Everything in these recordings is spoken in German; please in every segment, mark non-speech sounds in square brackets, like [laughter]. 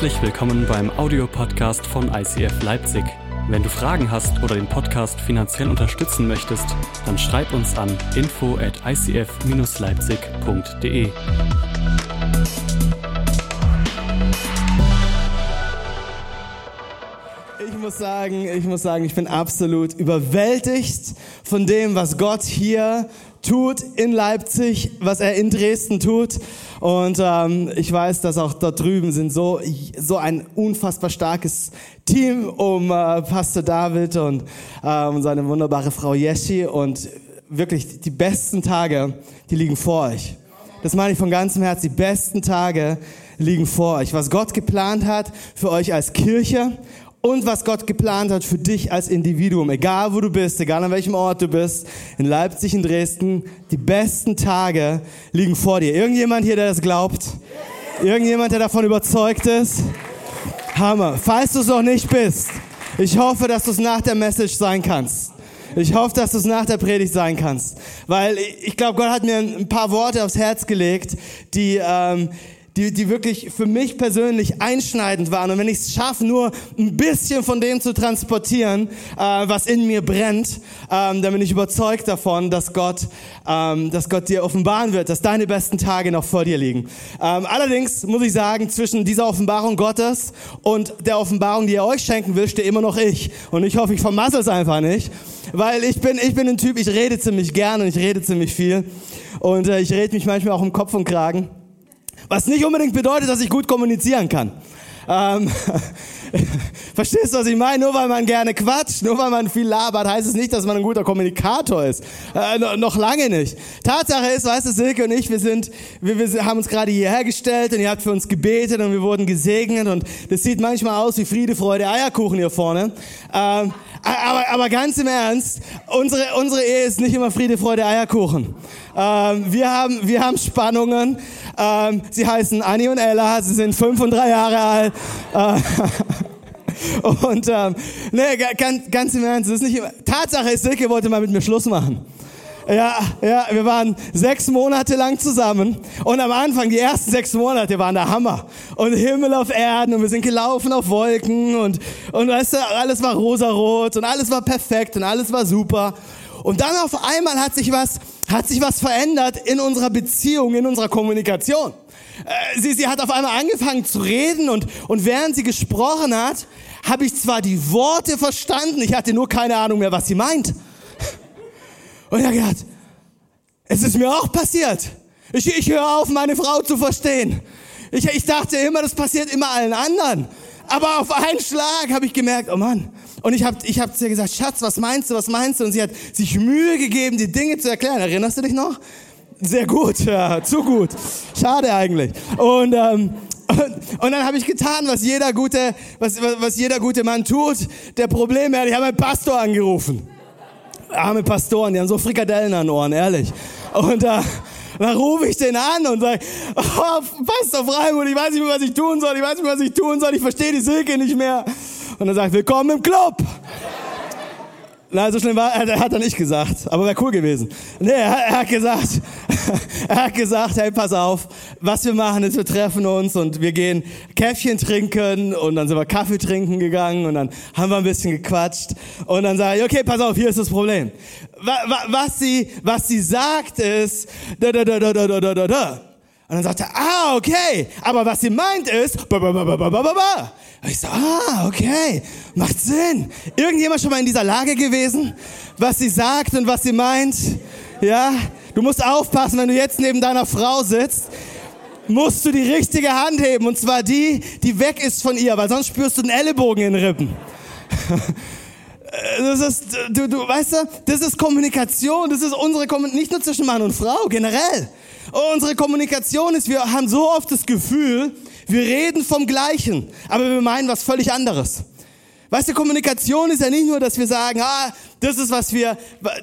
Herzlich willkommen beim Audiopodcast von ICF Leipzig. Wenn du Fragen hast oder den Podcast finanziell unterstützen möchtest, dann schreib uns an info at icf-leipzig.de. Ich muss sagen, ich muss sagen, ich bin absolut überwältigt von dem, was Gott hier tut in Leipzig, was er in Dresden tut. Und ähm, ich weiß, dass auch dort drüben sind so, so ein unfassbar starkes Team um äh, Pastor David und ähm, seine wunderbare Frau Yeshi. Und wirklich die besten Tage, die liegen vor euch. Das meine ich von ganzem Herzen. Die besten Tage liegen vor euch. Was Gott geplant hat für euch als Kirche und was Gott geplant hat für dich als Individuum, egal wo du bist, egal an welchem Ort du bist, in Leipzig, in Dresden, die besten Tage liegen vor dir. Irgendjemand hier, der das glaubt? Irgendjemand, der davon überzeugt ist? Hammer. Falls du es noch nicht bist, ich hoffe, dass du es nach der Message sein kannst. Ich hoffe, dass du es nach der Predigt sein kannst. Weil ich glaube, Gott hat mir ein paar Worte aufs Herz gelegt, die, ähm, die, die wirklich für mich persönlich einschneidend waren. Und wenn ich es schaffe, nur ein bisschen von dem zu transportieren, äh, was in mir brennt, ähm, dann bin ich überzeugt davon, dass Gott, ähm, dass Gott dir offenbaren wird, dass deine besten Tage noch vor dir liegen. Ähm, allerdings muss ich sagen, zwischen dieser Offenbarung Gottes und der Offenbarung, die er euch schenken will, stehe immer noch ich. Und ich hoffe, ich vermassel es einfach nicht, weil ich bin, ich bin ein Typ, ich rede ziemlich gern und ich rede ziemlich viel. Und äh, ich rede mich manchmal auch im Kopf und Kragen. Was nicht unbedingt bedeutet, dass ich gut kommunizieren kann. Ähm, [laughs] verstehst du, was ich meine? Nur weil man gerne quatscht, nur weil man viel labert, heißt es nicht, dass man ein guter Kommunikator ist. Äh, noch lange nicht. Tatsache ist, weißt du, Silke und ich, wir sind, wir, wir haben uns gerade hierher gestellt und ihr habt für uns gebetet und wir wurden gesegnet und das sieht manchmal aus wie Friede, Freude, Eierkuchen hier vorne. Ähm, aber, aber ganz im Ernst, unsere, unsere Ehe ist nicht immer Friede, Freude, Eierkuchen. Ähm, wir, haben, wir haben Spannungen. Ähm, sie heißen Anni und Ella, sie sind fünf und drei Jahre alt. Äh, [laughs] und ähm, nee, ganz, ganz im Ernst, ist nicht immer. Tatsache ist, Silke wollte mal mit mir Schluss machen. Ja, ja, wir waren sechs Monate lang zusammen und am Anfang, die ersten sechs Monate waren der Hammer. Und Himmel auf Erden und wir sind gelaufen auf Wolken und, und weißt du, alles war rosarot und alles war perfekt und alles war super. Und dann auf einmal hat sich was, hat sich was verändert in unserer Beziehung, in unserer Kommunikation. Äh, sie, sie hat auf einmal angefangen zu reden und, und während sie gesprochen hat, habe ich zwar die Worte verstanden, ich hatte nur keine Ahnung mehr, was sie meint. Und ich habe gedacht, es ist mir auch passiert. Ich, ich höre auf, meine Frau zu verstehen. Ich, ich dachte immer, das passiert immer allen anderen. Aber auf einen Schlag habe ich gemerkt, oh Mann. Und ich habe ich hab zu ihr gesagt, Schatz, was meinst du, was meinst du? Und sie hat sich Mühe gegeben, die Dinge zu erklären. Erinnerst du dich noch? Sehr gut, [laughs] ja, zu gut. Schade eigentlich. Und, ähm, und, [laughs] und dann habe ich getan, was jeder gute, was, was jeder gute Mann tut. Der Problem, ja, ich habe meinen Pastor angerufen arme Pastoren, die haben so Frikadellen an Ohren, ehrlich. Und äh, dann rufe ich den an und sage, oh, Pastor Freiburg, ich weiß nicht mehr, was ich tun soll, ich weiß nicht mehr, was ich tun soll, ich verstehe die Silke nicht mehr. Und er sagt, willkommen im Club. Nein, so schlimm war, er hat er nicht gesagt, aber wäre cool gewesen. Nee, er, er, hat gesagt, er hat gesagt, hey, pass auf, was wir machen ist, wir treffen uns und wir gehen Käffchen trinken und dann sind wir Kaffee trinken gegangen und dann haben wir ein bisschen gequatscht und dann sage ich, okay, pass auf, hier ist das Problem. Was sie, was sie sagt ist, da, da, da, da, da, da, da, da. Und dann sagt er, ah, okay, aber was sie meint ist, ba, ba, ba, ba, ba, ba, ba. Und ich so, ah, okay, macht Sinn. Irgendjemand schon mal in dieser Lage gewesen, was sie sagt und was sie meint? Ja, du musst aufpassen, wenn du jetzt neben deiner Frau sitzt, musst du die richtige Hand heben und zwar die, die weg ist von ihr, weil sonst spürst du den Ellenbogen in den Rippen. [laughs] Das ist, du, du, weißt du, das ist Kommunikation, das ist unsere Kommunikation, nicht nur zwischen Mann und Frau, generell. Unsere Kommunikation ist, wir haben so oft das Gefühl, wir reden vom Gleichen, aber wir meinen was völlig anderes. Weißt du, Kommunikation ist ja nicht nur, dass wir sagen, ah, das ist was wir,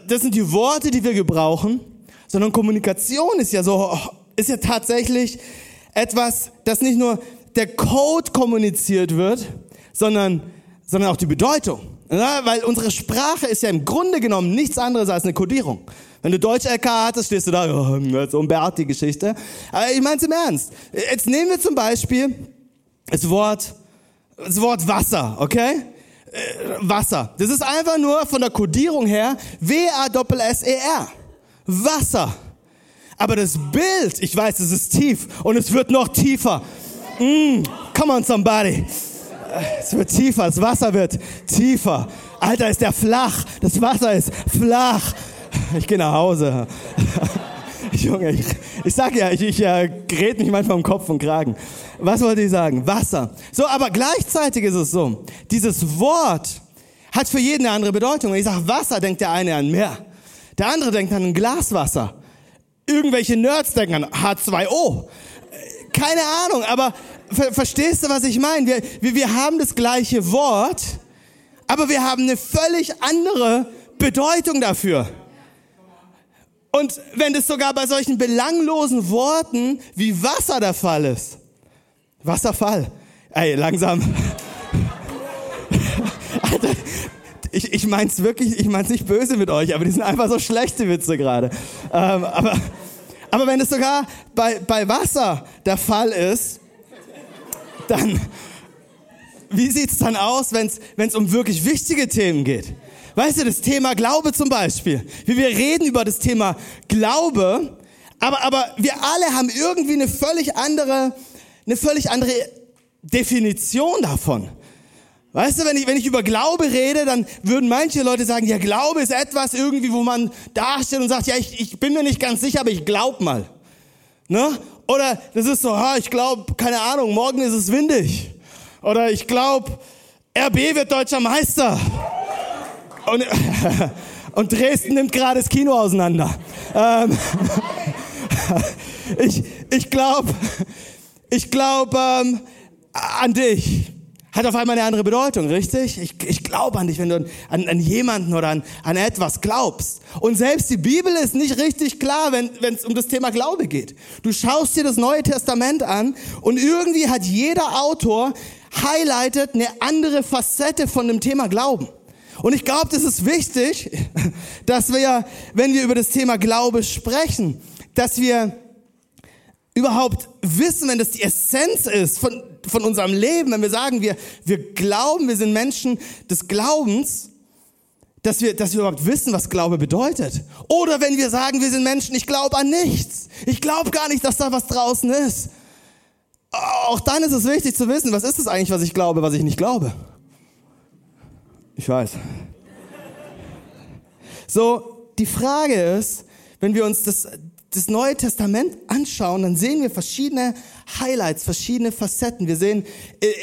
das sind die Worte, die wir gebrauchen, sondern Kommunikation ist ja so, ist ja tatsächlich etwas, das nicht nur der Code kommuniziert wird, sondern, sondern auch die Bedeutung. Ja, weil unsere Sprache ist ja im Grunde genommen nichts anderes als eine Kodierung. Wenn du Deutsch-LK hattest, stehst du da, oh, so ein Bert, die Geschichte. Aber ich meine es im Ernst. Jetzt nehmen wir zum Beispiel das Wort, das Wort Wasser, okay? Äh, Wasser. Das ist einfach nur von der Kodierung her W-A-S-S-E-R. Wasser. Aber das Bild, ich weiß, es ist tief und es wird noch tiefer. Mm, come on, somebody. Es wird tiefer, das Wasser wird tiefer. Alter, ist der flach. Das Wasser ist flach. Ich gehe nach Hause. [laughs] Junge, ich, ich sag ja, ich, ich äh, gerät mich manchmal um Kopf und Kragen. Was wollte ich sagen? Wasser. So, aber gleichzeitig ist es so, dieses Wort hat für jeden eine andere Bedeutung. Wenn ich sage Wasser, denkt der eine an Meer. Der andere denkt an ein Glas Wasser. Irgendwelche Nerds denken an H2O. Keine Ahnung, aber ver verstehst du, was ich meine? Wir, wir, wir haben das gleiche Wort, aber wir haben eine völlig andere Bedeutung dafür. Und wenn das sogar bei solchen belanglosen Worten wie Wasser der Fall ist. Wasserfall. Ey, langsam. [laughs] Alter, ich, ich mein's wirklich, ich mein's nicht böse mit euch, aber die sind einfach so schlechte Witze gerade. Ähm, aber, aber wenn es sogar bei, bei Wasser der Fall ist, dann, wie sieht's dann aus, wenn's wenn's um wirklich wichtige Themen geht? Weißt du, das Thema Glaube zum Beispiel. Wie wir reden über das Thema Glaube, aber, aber wir alle haben irgendwie eine völlig andere, eine völlig andere Definition davon. Weißt du, wenn ich, wenn ich über Glaube rede, dann würden manche Leute sagen, ja, Glaube ist etwas irgendwie, wo man dasteht und sagt, ja, ich, ich bin mir nicht ganz sicher, aber ich glaub mal. Ne? Oder das ist so, ha, ich glaube, keine Ahnung, morgen ist es windig. Oder ich glaube, RB wird deutscher Meister. Und, [laughs] und Dresden nimmt gerade das Kino auseinander. Ähm, [laughs] ich ich glaube ich glaub, ähm, an dich. Hat auf einmal eine andere Bedeutung, richtig? Ich, ich glaube an dich, wenn du an, an jemanden oder an, an etwas glaubst. Und selbst die Bibel ist nicht richtig klar, wenn es um das Thema Glaube geht. Du schaust dir das Neue Testament an und irgendwie hat jeder Autor highlightet eine andere Facette von dem Thema Glauben. Und ich glaube, das ist wichtig, [laughs] dass wir, wenn wir über das Thema Glaube sprechen, dass wir überhaupt wissen, wenn das die Essenz ist von, von unserem Leben, wenn wir sagen, wir, wir glauben, wir sind Menschen des Glaubens, dass wir, dass wir überhaupt wissen, was Glaube bedeutet. Oder wenn wir sagen, wir sind Menschen, ich glaube an nichts. Ich glaube gar nicht, dass da was draußen ist. Auch dann ist es wichtig zu wissen, was ist es eigentlich, was ich glaube, was ich nicht glaube. Ich weiß. So, die Frage ist, wenn wir uns das, das Neue Testament anschauen, dann sehen wir verschiedene Highlights, verschiedene Facetten. Wir sehen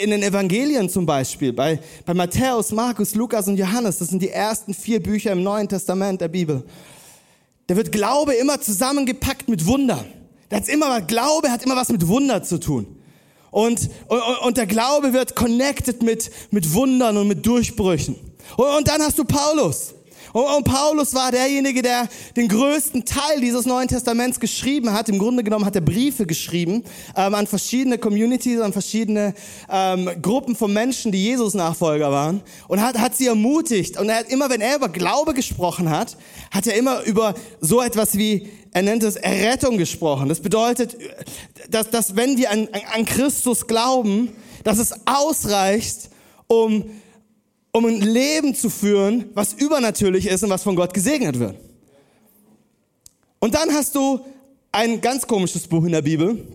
in den Evangelien zum Beispiel, bei, bei Matthäus, Markus, Lukas und Johannes, das sind die ersten vier Bücher im Neuen Testament der Bibel. Da wird Glaube immer zusammengepackt mit Wunder. Da hat's immer, Glaube hat immer was mit Wunder zu tun. Und, und, und der Glaube wird connected mit, mit Wundern und mit Durchbrüchen. Und, und dann hast du Paulus. Und, und Paulus war derjenige, der den größten Teil dieses Neuen Testaments geschrieben hat. Im Grunde genommen hat er Briefe geschrieben ähm, an verschiedene Communities, an verschiedene ähm, Gruppen von Menschen, die Jesus-Nachfolger waren. Und hat, hat sie ermutigt. Und er hat immer, wenn er über Glaube gesprochen hat, hat er immer über so etwas wie er nennt es Errettung gesprochen. Das bedeutet, dass, dass wenn wir an, an Christus glauben, dass es ausreicht, um, um ein Leben zu führen, was übernatürlich ist und was von Gott gesegnet wird. Und dann hast du ein ganz komisches Buch in der Bibel.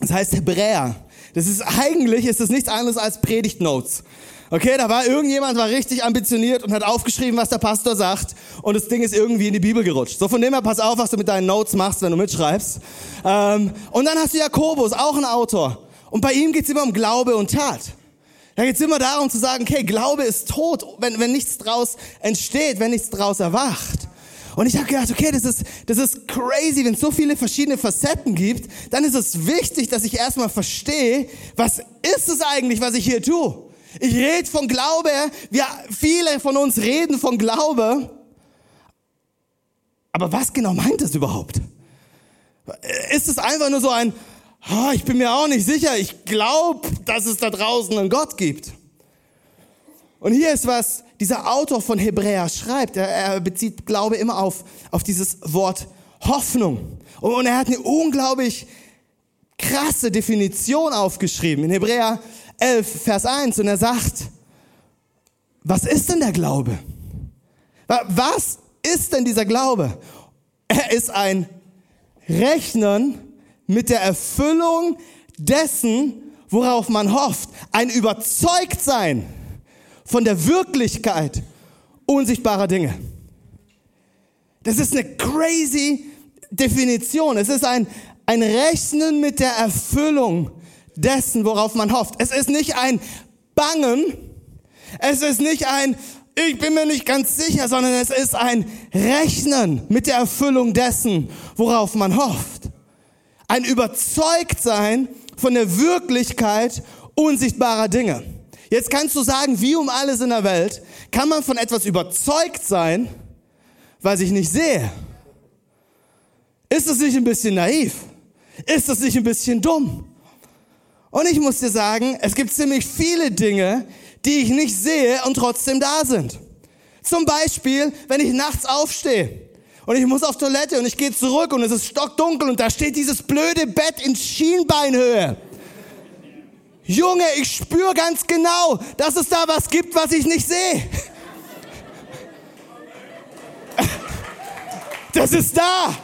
Das heißt Hebräer. Das ist eigentlich ist das nichts anderes als Predigtnotes. Okay, da war irgendjemand, war richtig ambitioniert und hat aufgeschrieben, was der Pastor sagt und das Ding ist irgendwie in die Bibel gerutscht. So von dem her, pass auf, was du mit deinen Notes machst, wenn du mitschreibst. Ähm, und dann hast du Jakobus, auch ein Autor. Und bei ihm geht's immer um Glaube und Tat. Da geht's immer darum zu sagen, okay, Glaube ist tot, wenn, wenn nichts draus entsteht, wenn nichts draus erwacht. Und ich habe gedacht, okay, das ist, das ist crazy, wenn es so viele verschiedene Facetten gibt, dann ist es wichtig, dass ich erstmal verstehe, was ist es eigentlich, was ich hier tue? Ich rede von Glaube. Wir, viele von uns reden von Glaube. Aber was genau meint es überhaupt? Ist es einfach nur so ein, oh, ich bin mir auch nicht sicher, ich glaube, dass es da draußen einen Gott gibt. Und hier ist was dieser Autor von Hebräer schreibt. Er, er bezieht Glaube immer auf, auf dieses Wort Hoffnung. Und, und er hat eine unglaublich krasse Definition aufgeschrieben. In Hebräer 11, Vers 1 und er sagt, was ist denn der Glaube? Was ist denn dieser Glaube? Er ist ein Rechnen mit der Erfüllung dessen, worauf man hofft. Ein Überzeugtsein von der Wirklichkeit unsichtbarer Dinge. Das ist eine crazy Definition. Es ist ein, ein Rechnen mit der Erfüllung dessen, worauf man hofft. Es ist nicht ein Bangen, es ist nicht ein, ich bin mir nicht ganz sicher, sondern es ist ein Rechnen mit der Erfüllung dessen, worauf man hofft. Ein Überzeugtsein von der Wirklichkeit unsichtbarer Dinge. Jetzt kannst du sagen, wie um alles in der Welt kann man von etwas überzeugt sein, was ich nicht sehe. Ist es nicht ein bisschen naiv? Ist es nicht ein bisschen dumm? Und ich muss dir sagen, es gibt ziemlich viele Dinge, die ich nicht sehe und trotzdem da sind. Zum Beispiel, wenn ich nachts aufstehe und ich muss auf Toilette und ich gehe zurück und es ist stockdunkel und da steht dieses blöde Bett in Schienbeinhöhe. Junge, ich spüre ganz genau, dass es da was gibt, was ich nicht sehe. Das ist da,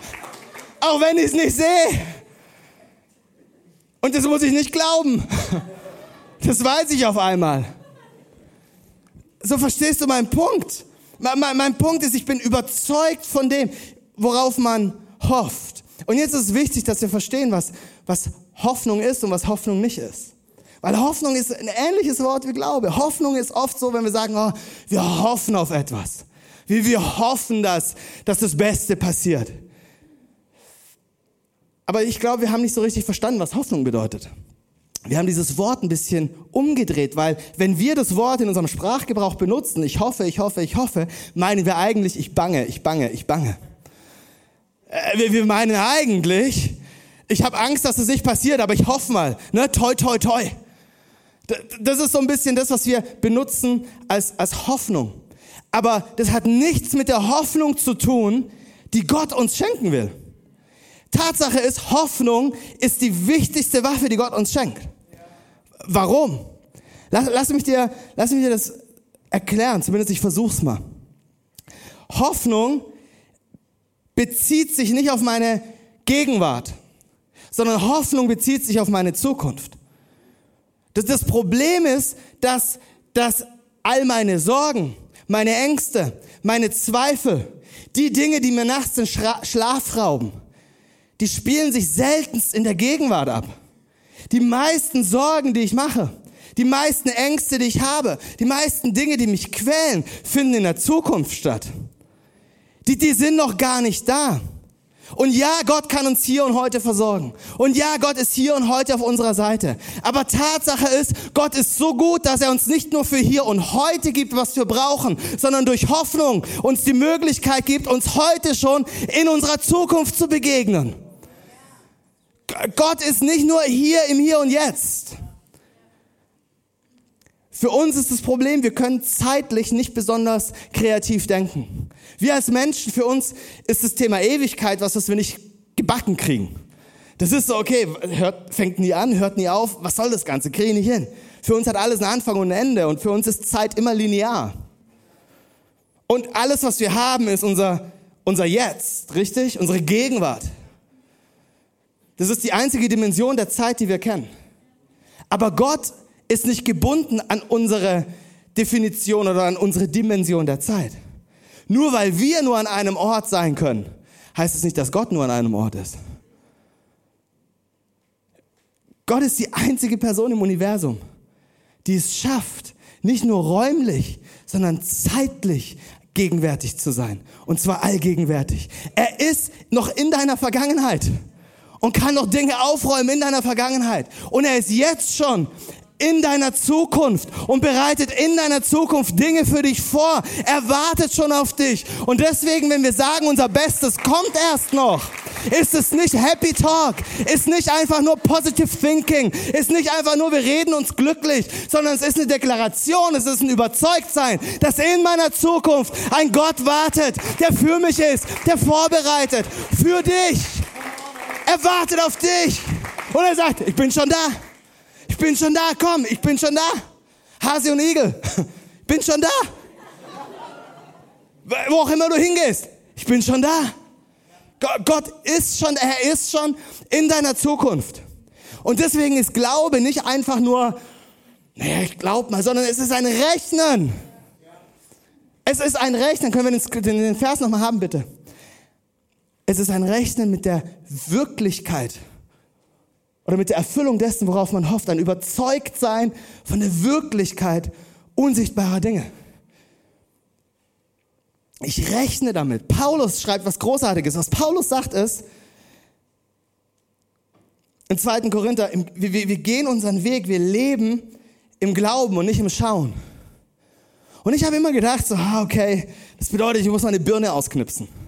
auch wenn ich es nicht sehe. Und das muss ich nicht glauben. Das weiß ich auf einmal. So verstehst du meinen Punkt. Mein, mein, Punkt ist, ich bin überzeugt von dem, worauf man hofft. Und jetzt ist es wichtig, dass wir verstehen, was, was Hoffnung ist und was Hoffnung nicht ist. Weil Hoffnung ist ein ähnliches Wort wie Glaube. Hoffnung ist oft so, wenn wir sagen, oh, wir hoffen auf etwas. Wie wir hoffen, dass, dass das Beste passiert. Aber ich glaube, wir haben nicht so richtig verstanden, was Hoffnung bedeutet. Wir haben dieses Wort ein bisschen umgedreht, weil wenn wir das Wort in unserem Sprachgebrauch benutzen, ich hoffe, ich hoffe, ich hoffe, meinen wir eigentlich, ich bange, ich bange, ich bange. Äh, wir meinen eigentlich, ich habe Angst, dass es nicht passiert, aber ich hoffe mal, ne, toi, toi, toi. Das ist so ein bisschen das, was wir benutzen als, als Hoffnung. Aber das hat nichts mit der Hoffnung zu tun, die Gott uns schenken will. Tatsache ist, Hoffnung ist die wichtigste Waffe, die Gott uns schenkt. Warum? Lass, lass, mich dir, lass mich dir das erklären, zumindest ich versuch's mal. Hoffnung bezieht sich nicht auf meine Gegenwart, sondern Hoffnung bezieht sich auf meine Zukunft. Das, das Problem ist, dass, dass all meine Sorgen, meine Ängste, meine Zweifel, die Dinge, die mir nachts den Schlaf rauben, die spielen sich seltenst in der Gegenwart ab. Die meisten Sorgen, die ich mache, die meisten Ängste, die ich habe, die meisten Dinge, die mich quälen, finden in der Zukunft statt. Die, die sind noch gar nicht da. Und ja, Gott kann uns hier und heute versorgen. Und ja, Gott ist hier und heute auf unserer Seite. Aber Tatsache ist, Gott ist so gut, dass er uns nicht nur für hier und heute gibt, was wir brauchen, sondern durch Hoffnung uns die Möglichkeit gibt, uns heute schon in unserer Zukunft zu begegnen. Gott ist nicht nur hier im Hier und Jetzt. Für uns ist das Problem, wir können zeitlich nicht besonders kreativ denken. Wir als Menschen, für uns ist das Thema Ewigkeit was, was wir nicht gebacken kriegen. Das ist so, okay, hört, fängt nie an, hört nie auf, was soll das Ganze, kriege ich nicht hin. Für uns hat alles einen Anfang und ein Ende und für uns ist Zeit immer linear. Und alles, was wir haben, ist unser, unser Jetzt, richtig? Unsere Gegenwart. Das ist die einzige Dimension der Zeit, die wir kennen. Aber Gott ist nicht gebunden an unsere Definition oder an unsere Dimension der Zeit. Nur weil wir nur an einem Ort sein können, heißt es nicht, dass Gott nur an einem Ort ist. Gott ist die einzige Person im Universum, die es schafft, nicht nur räumlich, sondern zeitlich gegenwärtig zu sein. Und zwar allgegenwärtig. Er ist noch in deiner Vergangenheit und kann noch Dinge aufräumen in deiner Vergangenheit. Und er ist jetzt schon in deiner Zukunft und bereitet in deiner Zukunft Dinge für dich vor. Er wartet schon auf dich. Und deswegen, wenn wir sagen, unser Bestes kommt erst noch, ist es nicht Happy Talk, ist nicht einfach nur Positive Thinking, ist nicht einfach nur, wir reden uns glücklich, sondern es ist eine Deklaration, es ist ein Überzeugtsein, dass in meiner Zukunft ein Gott wartet, der für mich ist, der vorbereitet, für dich. Er wartet auf dich. Und er sagt, ich bin schon da. Ich bin schon da, komm, ich bin schon da. Hase und Igel, bin schon da. Wo auch immer du hingehst, ich bin schon da. Gott ist schon, er ist schon in deiner Zukunft. Und deswegen ist Glaube nicht einfach nur, naja, ich glaub mal, sondern es ist ein Rechnen. Es ist ein Rechnen. Können wir den, Vers nochmal haben, bitte? Es ist ein Rechnen mit der Wirklichkeit oder mit der Erfüllung dessen, worauf man hofft. Ein Überzeugtsein von der Wirklichkeit unsichtbarer Dinge. Ich rechne damit. Paulus schreibt was Großartiges. Was Paulus sagt ist, im 2. Korinther, wir, wir gehen unseren Weg, wir leben im Glauben und nicht im Schauen. Und ich habe immer gedacht, so, ah, okay, das bedeutet, ich muss meine Birne ausknipsen.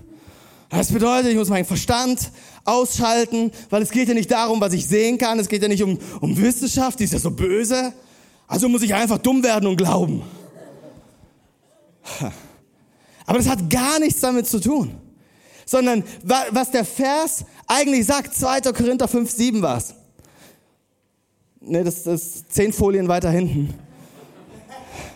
Das bedeutet, ich muss meinen Verstand ausschalten, weil es geht ja nicht darum, was ich sehen kann. Es geht ja nicht um, um Wissenschaft, die ist ja so böse. Also muss ich einfach dumm werden und glauben. Aber das hat gar nichts damit zu tun. Sondern was der Vers eigentlich sagt, 2. Korinther 5, 7 war es. Ne, das ist zehn Folien weiter hinten.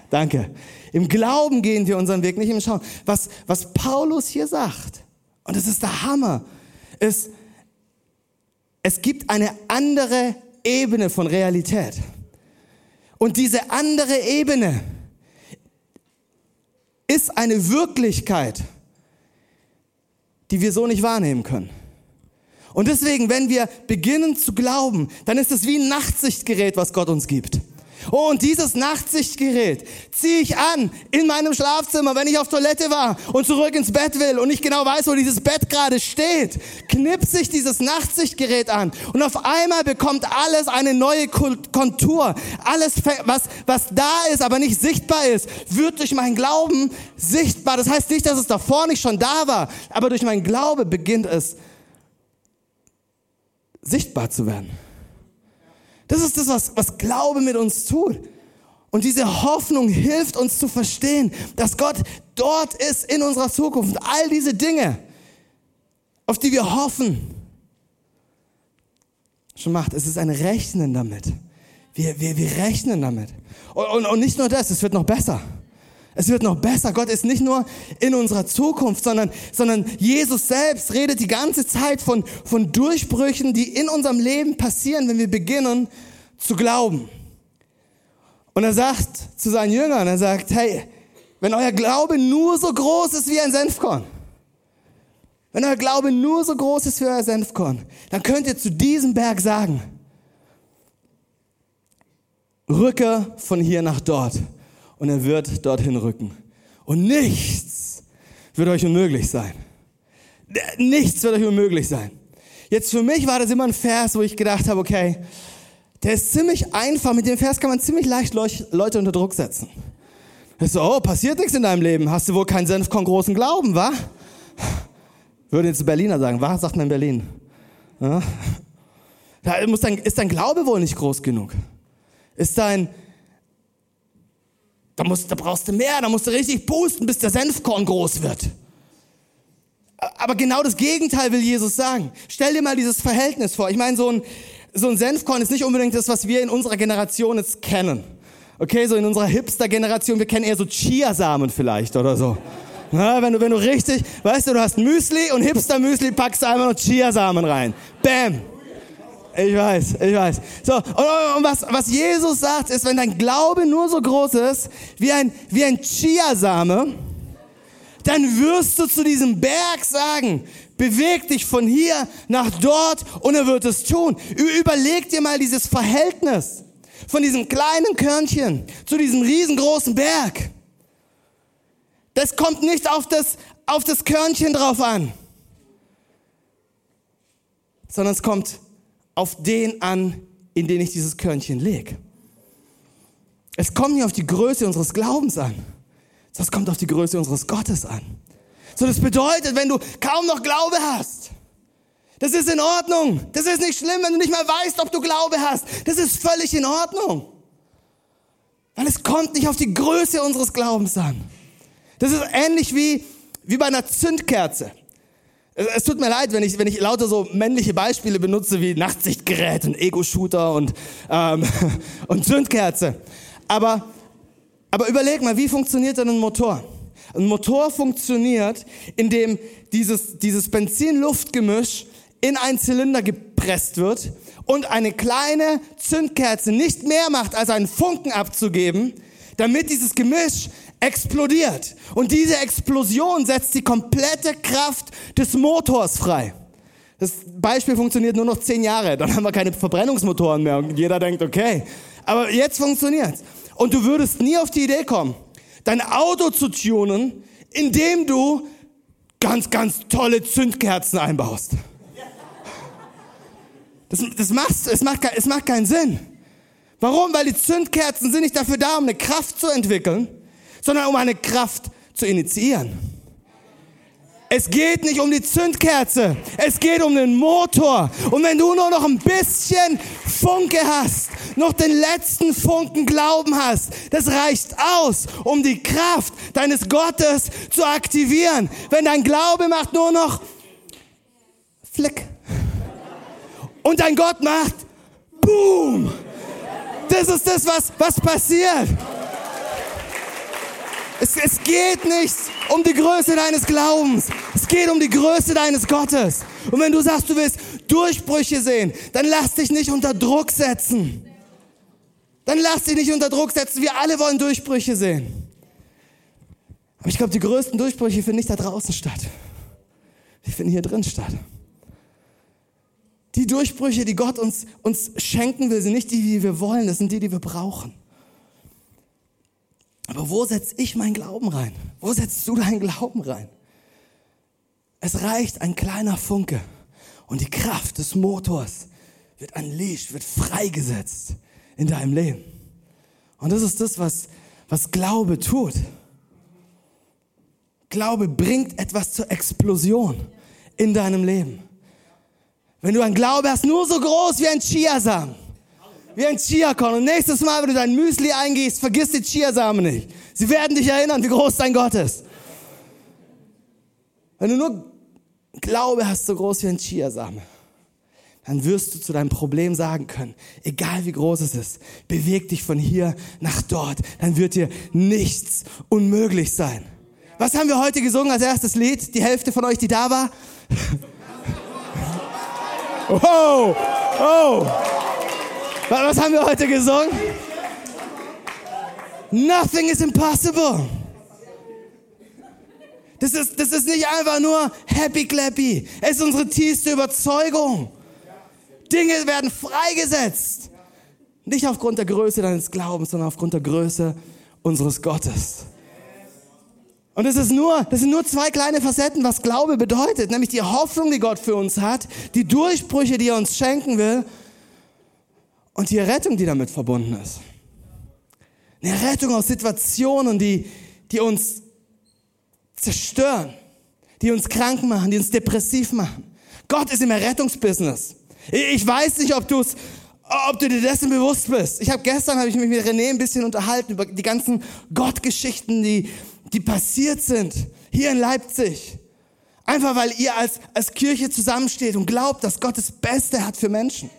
Danke. Im Glauben gehen wir unseren Weg, nicht im Schauen. Was, was Paulus hier sagt, und das ist der Hammer, ist, es gibt eine andere Ebene von Realität. Und diese andere Ebene ist eine Wirklichkeit, die wir so nicht wahrnehmen können. Und deswegen, wenn wir beginnen zu glauben, dann ist es wie ein Nachtsichtgerät, was Gott uns gibt. Oh, und dieses Nachtsichtgerät ziehe ich an in meinem Schlafzimmer, wenn ich auf Toilette war und zurück ins Bett will und nicht genau weiß, wo dieses Bett gerade steht. Knipse ich dieses Nachtsichtgerät an und auf einmal bekommt alles eine neue Kontur. Alles, was, was da ist, aber nicht sichtbar ist, wird durch meinen Glauben sichtbar. Das heißt nicht, dass es davor nicht schon da war, aber durch meinen Glaube beginnt es sichtbar zu werden. Das ist das, was, was Glaube mit uns tut. Und diese Hoffnung hilft uns zu verstehen, dass Gott dort ist in unserer Zukunft. All diese Dinge, auf die wir hoffen, schon macht. Es ist ein Rechnen damit. Wir, wir, wir rechnen damit. Und, und, und nicht nur das, es wird noch besser. Es wird noch besser. Gott ist nicht nur in unserer Zukunft, sondern, sondern Jesus selbst redet die ganze Zeit von, von Durchbrüchen, die in unserem Leben passieren, wenn wir beginnen zu glauben. Und er sagt zu seinen Jüngern, er sagt, hey, wenn euer Glaube nur so groß ist wie ein Senfkorn, wenn euer Glaube nur so groß ist wie euer Senfkorn, dann könnt ihr zu diesem Berg sagen, rücke von hier nach dort und er wird dorthin rücken. Und nichts wird euch unmöglich sein. Nichts wird euch unmöglich sein. Jetzt für mich war das immer ein Vers, wo ich gedacht habe, okay, der ist ziemlich einfach. Mit dem Vers kann man ziemlich leicht Leute unter Druck setzen. ist so, oh, passiert nichts in deinem Leben. Hast du wohl keinen Senfkorn großen Glauben, wa? Würde jetzt Berliner sagen, was sagt man in Berlin? Ja? Da muss dein, ist dein Glaube wohl nicht groß genug? Ist dein, da, musst, da brauchst du mehr, da musst du richtig boosten, bis der Senfkorn groß wird. Aber genau das Gegenteil will Jesus sagen. Stell dir mal dieses Verhältnis vor. Ich meine, so ein, so ein Senfkorn ist nicht unbedingt das, was wir in unserer Generation jetzt kennen. Okay, so in unserer Hipster-Generation, wir kennen eher so Chiasamen vielleicht oder so. Na, wenn du, wenn du richtig, weißt du, du hast Müsli und Hipster-Müsli packst du einfach noch Chiasamen rein. Bam. Ich weiß, ich weiß. So, und, und was, was Jesus sagt, ist, wenn dein Glaube nur so groß ist wie ein, wie ein Chiasame, dann wirst du zu diesem Berg sagen, beweg dich von hier nach dort und er wird es tun. Überleg dir mal dieses Verhältnis von diesem kleinen Körnchen zu diesem riesengroßen Berg. Das kommt nicht auf das, auf das Körnchen drauf an, sondern es kommt auf den an, in den ich dieses Körnchen lege. Es kommt nicht auf die Größe unseres Glaubens an, das kommt auf die Größe unseres Gottes an. So, das bedeutet, wenn du kaum noch Glaube hast, das ist in Ordnung. Das ist nicht schlimm, wenn du nicht mehr weißt, ob du Glaube hast. Das ist völlig in Ordnung. Weil es kommt nicht auf die Größe unseres Glaubens an. Das ist ähnlich wie, wie bei einer Zündkerze. Es, es, tut mir leid, wenn ich, wenn ich lauter so männliche Beispiele benutze wie Nachtsichtgerät und Ego-Shooter und, ähm, [laughs] und Zündkerze. Aber, aber überleg mal, wie funktioniert denn ein Motor? Ein Motor funktioniert, indem dieses, dieses Benzin-Luft-Gemisch in einen Zylinder gepresst wird und eine kleine Zündkerze nicht mehr macht, als einen Funken abzugeben, damit dieses Gemisch explodiert. Und diese Explosion setzt die komplette Kraft des Motors frei. Das Beispiel funktioniert nur noch zehn Jahre, dann haben wir keine Verbrennungsmotoren mehr und jeder denkt, okay. Aber jetzt funktioniert's. Und du würdest nie auf die Idee kommen, dein Auto zu tunen, indem du ganz, ganz tolle Zündkerzen einbaust. Das, das machst, es, macht, es macht keinen Sinn. Warum? Weil die Zündkerzen sind nicht dafür da, um eine Kraft zu entwickeln, sondern um eine Kraft zu initiieren. Es geht nicht um die Zündkerze, es geht um den Motor. Und wenn du nur noch ein bisschen Funke hast, noch den letzten Funken Glauben hast, das reicht aus, um die Kraft deines Gottes zu aktivieren. Wenn dein Glaube macht nur noch Flick und dein Gott macht Boom. Das ist das, was, was passiert. Es, es geht nicht um die Größe deines Glaubens. Es geht um die Größe deines Gottes. Und wenn du sagst, du willst Durchbrüche sehen, dann lass dich nicht unter Druck setzen. Dann lass dich nicht unter Druck setzen. Wir alle wollen Durchbrüche sehen. Aber ich glaube, die größten Durchbrüche finden nicht da draußen statt. Die finden hier drin statt. Die Durchbrüche, die Gott uns, uns schenken will, sind nicht die, die wir wollen, das sind die, die wir brauchen. Aber wo setze ich meinen Glauben rein? Wo setzt du deinen Glauben rein? Es reicht ein kleiner Funke und die Kraft des Motors wird unleashed, wird freigesetzt in deinem Leben. Und das ist das, was, was Glaube tut. Glaube bringt etwas zur Explosion in deinem Leben. Wenn du ein Glaube hast, nur so groß wie ein Chiasamen, wie ein Chiakorn. Und nächstes Mal, wenn du dein Müsli eingehst, vergiss die Chiasamen nicht. Sie werden dich erinnern, wie groß dein Gott ist. Wenn du nur Glaube hast, so groß wie ein Chiasamen, dann wirst du zu deinem Problem sagen können, egal wie groß es ist, beweg dich von hier nach dort, dann wird dir nichts unmöglich sein. Was haben wir heute gesungen als erstes Lied? Die Hälfte von euch, die da war? [laughs] Oh, oh. Was haben wir heute gesungen? Nothing is impossible. Das ist, das ist nicht einfach nur happy clappy. Es ist unsere tiefste Überzeugung. Dinge werden freigesetzt. Nicht aufgrund der Größe deines Glaubens, sondern aufgrund der Größe unseres Gottes. Und das ist nur, das sind nur zwei kleine Facetten, was Glaube bedeutet, nämlich die Hoffnung, die Gott für uns hat, die Durchbrüche, die er uns schenken will und die Rettung, die damit verbunden ist. Eine Rettung aus Situationen, die, die uns zerstören, die uns krank machen, die uns depressiv machen. Gott ist im Errettungsbusiness. Ich weiß nicht, ob du es ob du dir dessen bewusst bist. Ich habe gestern habe ich mich mit René ein bisschen unterhalten über die ganzen Gottgeschichten, die die passiert sind, hier in Leipzig. Einfach weil ihr als, als Kirche zusammensteht und glaubt, dass Gott das Beste hat für Menschen.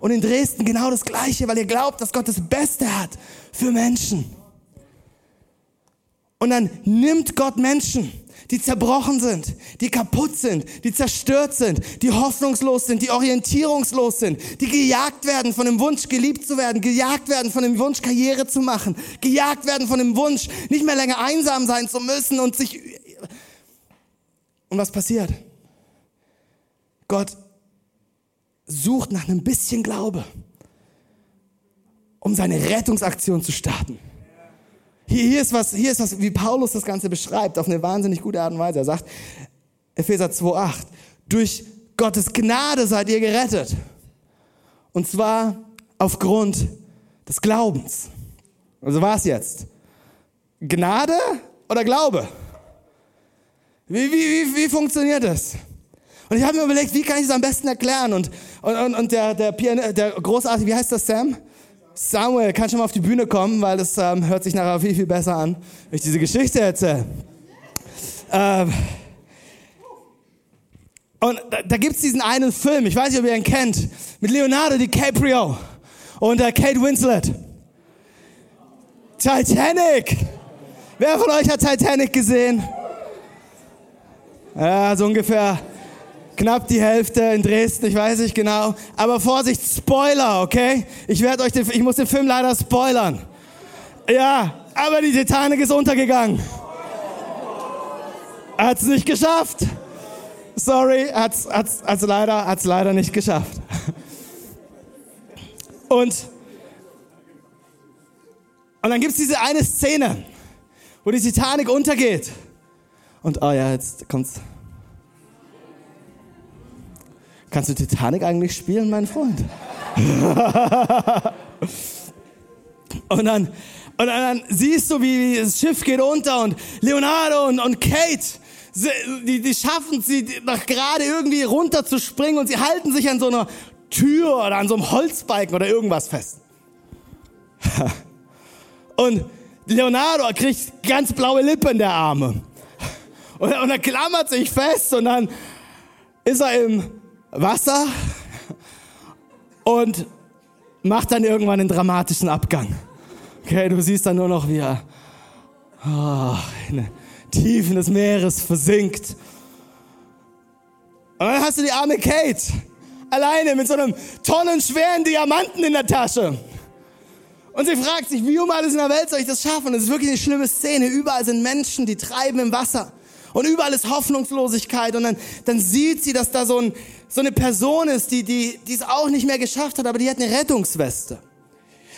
Und in Dresden genau das Gleiche, weil ihr glaubt, dass Gott das Beste hat für Menschen. Und dann nimmt Gott Menschen die zerbrochen sind, die kaputt sind, die zerstört sind, die hoffnungslos sind, die orientierungslos sind, die gejagt werden von dem Wunsch, geliebt zu werden, gejagt werden von dem Wunsch, Karriere zu machen, gejagt werden von dem Wunsch, nicht mehr länger einsam sein zu müssen und sich... Und was passiert? Gott sucht nach einem bisschen Glaube, um seine Rettungsaktion zu starten. Hier, hier, ist was, hier ist was, wie Paulus das Ganze beschreibt, auf eine wahnsinnig gute Art und Weise. Er sagt, Epheser 2,8, durch Gottes Gnade seid ihr gerettet. Und zwar aufgrund des Glaubens. Also was jetzt? Gnade oder Glaube? Wie, wie, wie, wie funktioniert das? Und ich habe mir überlegt, wie kann ich das am besten erklären? Und, und, und der, der, Pian der großartige, wie heißt das, Sam? Samuel, kannst schon mal auf die Bühne kommen, weil das ähm, hört sich nachher viel, viel besser an, wenn ich diese Geschichte erzähle. Ähm, Und da, da gibt's diesen einen Film, ich weiß nicht, ob ihr ihn kennt, mit Leonardo DiCaprio und äh, Kate Winslet. Titanic! Wer von euch hat Titanic gesehen? Ja, so ungefähr knapp die Hälfte in Dresden, ich weiß nicht genau. Aber Vorsicht, Spoiler, okay? Ich werde euch den, ich muss den Film leider spoilern. Ja, aber die Titanic ist untergegangen. Hat's nicht geschafft. Sorry, hat's, hat's, hat's leider, hat's leider nicht geschafft. Und, und dann gibt's diese eine Szene, wo die Titanic untergeht. Und, oh ja, jetzt kommt's. Kannst du Titanic eigentlich spielen, mein Freund? [laughs] und dann, und dann siehst du, wie das Schiff geht unter und Leonardo und, und Kate, sie, die, die schaffen sie noch gerade irgendwie runterzuspringen und sie halten sich an so einer Tür oder an so einem Holzbalken oder irgendwas fest. [laughs] und Leonardo kriegt ganz blaue Lippen der Arme. Und, und er klammert sich fest und dann ist er im Wasser und macht dann irgendwann einen dramatischen Abgang. Okay, du siehst dann nur noch, wie er oh, in den Tiefen des Meeres versinkt. Und dann hast du die arme Kate alleine mit so einem tonnenschweren Diamanten in der Tasche. Und sie fragt sich, wie um alles in der Welt soll ich das schaffen? Es ist wirklich eine schlimme Szene. Überall sind Menschen, die treiben im Wasser. Und überall ist Hoffnungslosigkeit. Und dann, dann sieht sie, dass da so, ein, so eine Person ist, die, die, die es auch nicht mehr geschafft hat, aber die hat eine Rettungsweste.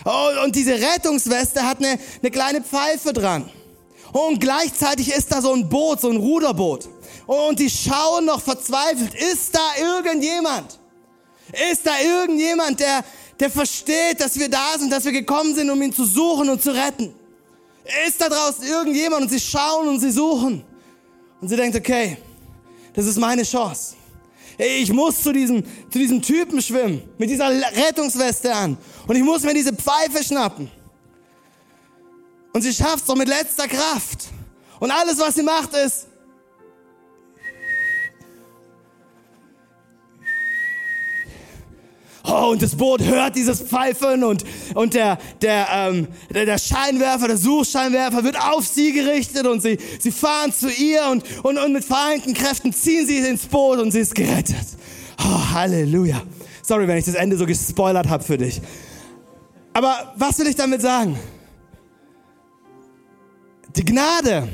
Oh, und diese Rettungsweste hat eine, eine kleine Pfeife dran. Und gleichzeitig ist da so ein Boot, so ein Ruderboot. Und die schauen noch verzweifelt, ist da irgendjemand? Ist da irgendjemand, der, der versteht, dass wir da sind, dass wir gekommen sind, um ihn zu suchen und zu retten? Ist da draußen irgendjemand und sie schauen und sie suchen? Und sie denkt, okay, das ist meine Chance. Ich muss zu diesem, zu diesem Typen schwimmen, mit dieser Rettungsweste an. Und ich muss mir diese Pfeife schnappen. Und sie schafft es doch mit letzter Kraft. Und alles, was sie macht, ist, Oh, und das Boot hört dieses Pfeifen und, und der, der, ähm, der, der Scheinwerfer, der Suchscheinwerfer wird auf sie gerichtet und sie, sie fahren zu ihr und, und, und mit vereinten Kräften ziehen sie ins Boot und sie ist gerettet. Oh, Halleluja. Sorry, wenn ich das Ende so gespoilert habe für dich. Aber was will ich damit sagen? Die Gnade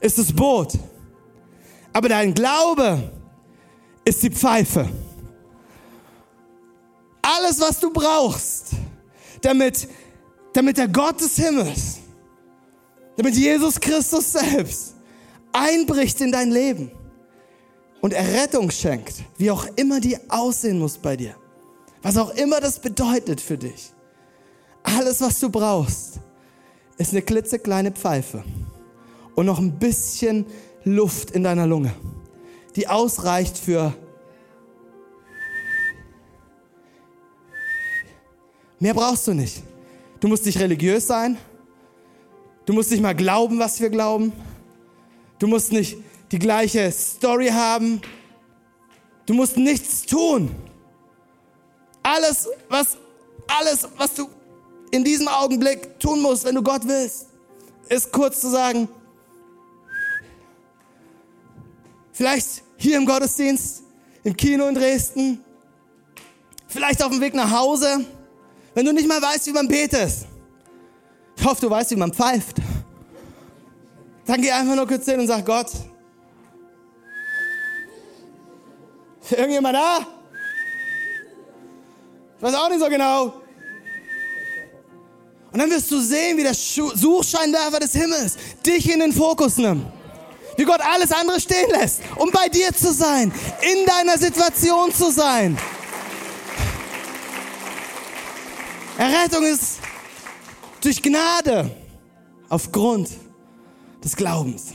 ist das Boot, aber dein Glaube ist die Pfeife alles, was du brauchst, damit, damit der Gott des Himmels, damit Jesus Christus selbst einbricht in dein Leben und Errettung schenkt, wie auch immer die aussehen muss bei dir, was auch immer das bedeutet für dich. Alles, was du brauchst, ist eine klitzekleine Pfeife und noch ein bisschen Luft in deiner Lunge, die ausreicht für Mehr brauchst du nicht. Du musst nicht religiös sein. Du musst nicht mal glauben, was wir glauben. Du musst nicht die gleiche Story haben. Du musst nichts tun. Alles, was, alles, was du in diesem Augenblick tun musst, wenn du Gott willst, ist kurz zu sagen, vielleicht hier im Gottesdienst, im Kino in Dresden, vielleicht auf dem Weg nach Hause, wenn du nicht mal weißt, wie man betet. Ich hoffe, du weißt, wie man pfeift. Dann geh einfach nur kurz hin und sag Gott. Ist irgendjemand da? Ich weiß auch nicht so genau. Und dann wirst du sehen, wie der Suchscheinwerfer des Himmels dich in den Fokus nimmt. Wie Gott alles andere stehen lässt, um bei dir zu sein, in deiner Situation zu sein. Errettung ist durch Gnade aufgrund des Glaubens.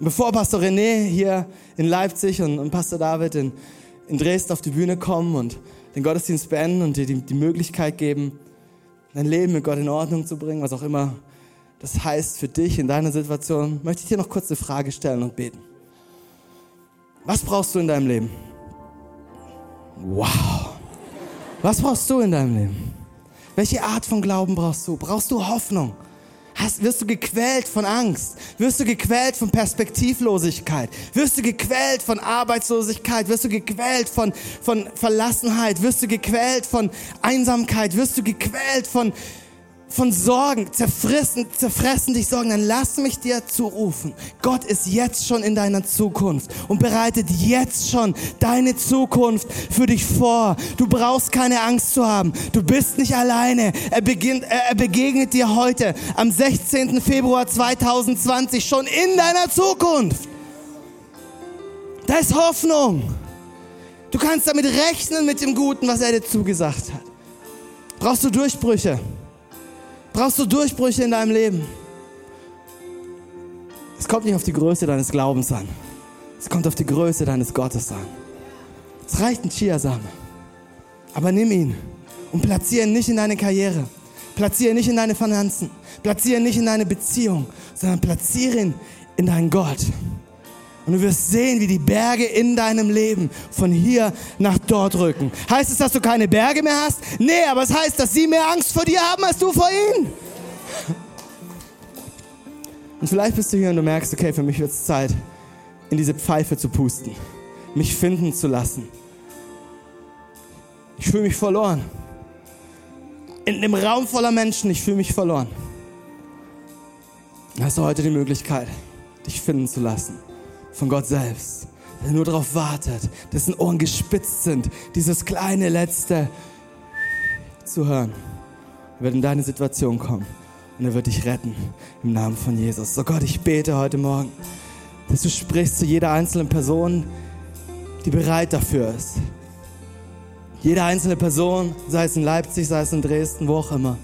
Und bevor Pastor René hier in Leipzig und, und Pastor David in, in Dresden auf die Bühne kommen und den Gottesdienst beenden und dir die, die Möglichkeit geben, dein Leben mit Gott in Ordnung zu bringen, was auch immer das heißt für dich in deiner Situation, möchte ich dir noch kurz eine Frage stellen und beten. Was brauchst du in deinem Leben? Wow. Was brauchst du in deinem Leben? Welche Art von Glauben brauchst du? Brauchst du Hoffnung? Hast, wirst du gequält von Angst? Wirst du gequält von Perspektivlosigkeit? Wirst du gequält von Arbeitslosigkeit? Wirst du gequält von, von Verlassenheit? Wirst du gequält von Einsamkeit? Wirst du gequält von, von Sorgen, zerfressen, zerfressen dich Sorgen, dann lass mich dir zurufen. Gott ist jetzt schon in deiner Zukunft und bereitet jetzt schon deine Zukunft für dich vor. Du brauchst keine Angst zu haben. Du bist nicht alleine. Er, beginnt, er begegnet dir heute am 16. Februar 2020 schon in deiner Zukunft. Da ist Hoffnung. Du kannst damit rechnen mit dem Guten, was er dir zugesagt hat. Brauchst du Durchbrüche? Brauchst du Durchbrüche in deinem Leben? Es kommt nicht auf die Größe deines Glaubens an. Es kommt auf die Größe deines Gottes an. Es reicht ein Chiasame. Aber nimm ihn und platziere ihn nicht in deine Karriere. Platziere ihn nicht in deine Finanzen. Platziere ihn nicht in deine Beziehung, sondern platziere ihn in deinen Gott. Und du wirst sehen, wie die Berge in deinem Leben von hier nach dort rücken. Heißt es, dass du keine Berge mehr hast? Nee, aber es heißt, dass sie mehr Angst vor dir haben als du vor ihnen. Und vielleicht bist du hier und du merkst, okay, für mich wird es Zeit, in diese Pfeife zu pusten, mich finden zu lassen. Ich fühle mich verloren. In dem Raum voller Menschen, ich fühle mich verloren. Hast du heute die Möglichkeit, dich finden zu lassen von Gott selbst, der nur darauf wartet, dessen Ohren gespitzt sind, dieses kleine letzte zu hören. Er wird in deine Situation kommen und er wird dich retten im Namen von Jesus. So Gott, ich bete heute Morgen, dass du sprichst zu jeder einzelnen Person, die bereit dafür ist. Jede einzelne Person, sei es in Leipzig, sei es in Dresden, wo auch immer.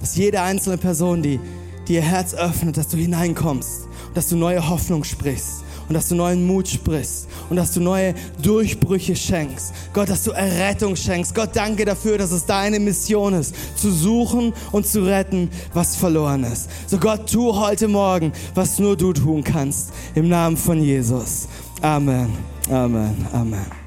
Dass jede einzelne Person, die, die ihr Herz öffnet, dass du hineinkommst dass du neue Hoffnung sprichst und dass du neuen Mut sprichst und dass du neue Durchbrüche schenkst. Gott, dass du Errettung schenkst. Gott, danke dafür, dass es deine Mission ist, zu suchen und zu retten, was verloren ist. So Gott, tu heute Morgen, was nur du tun kannst. Im Namen von Jesus. Amen. Amen. Amen.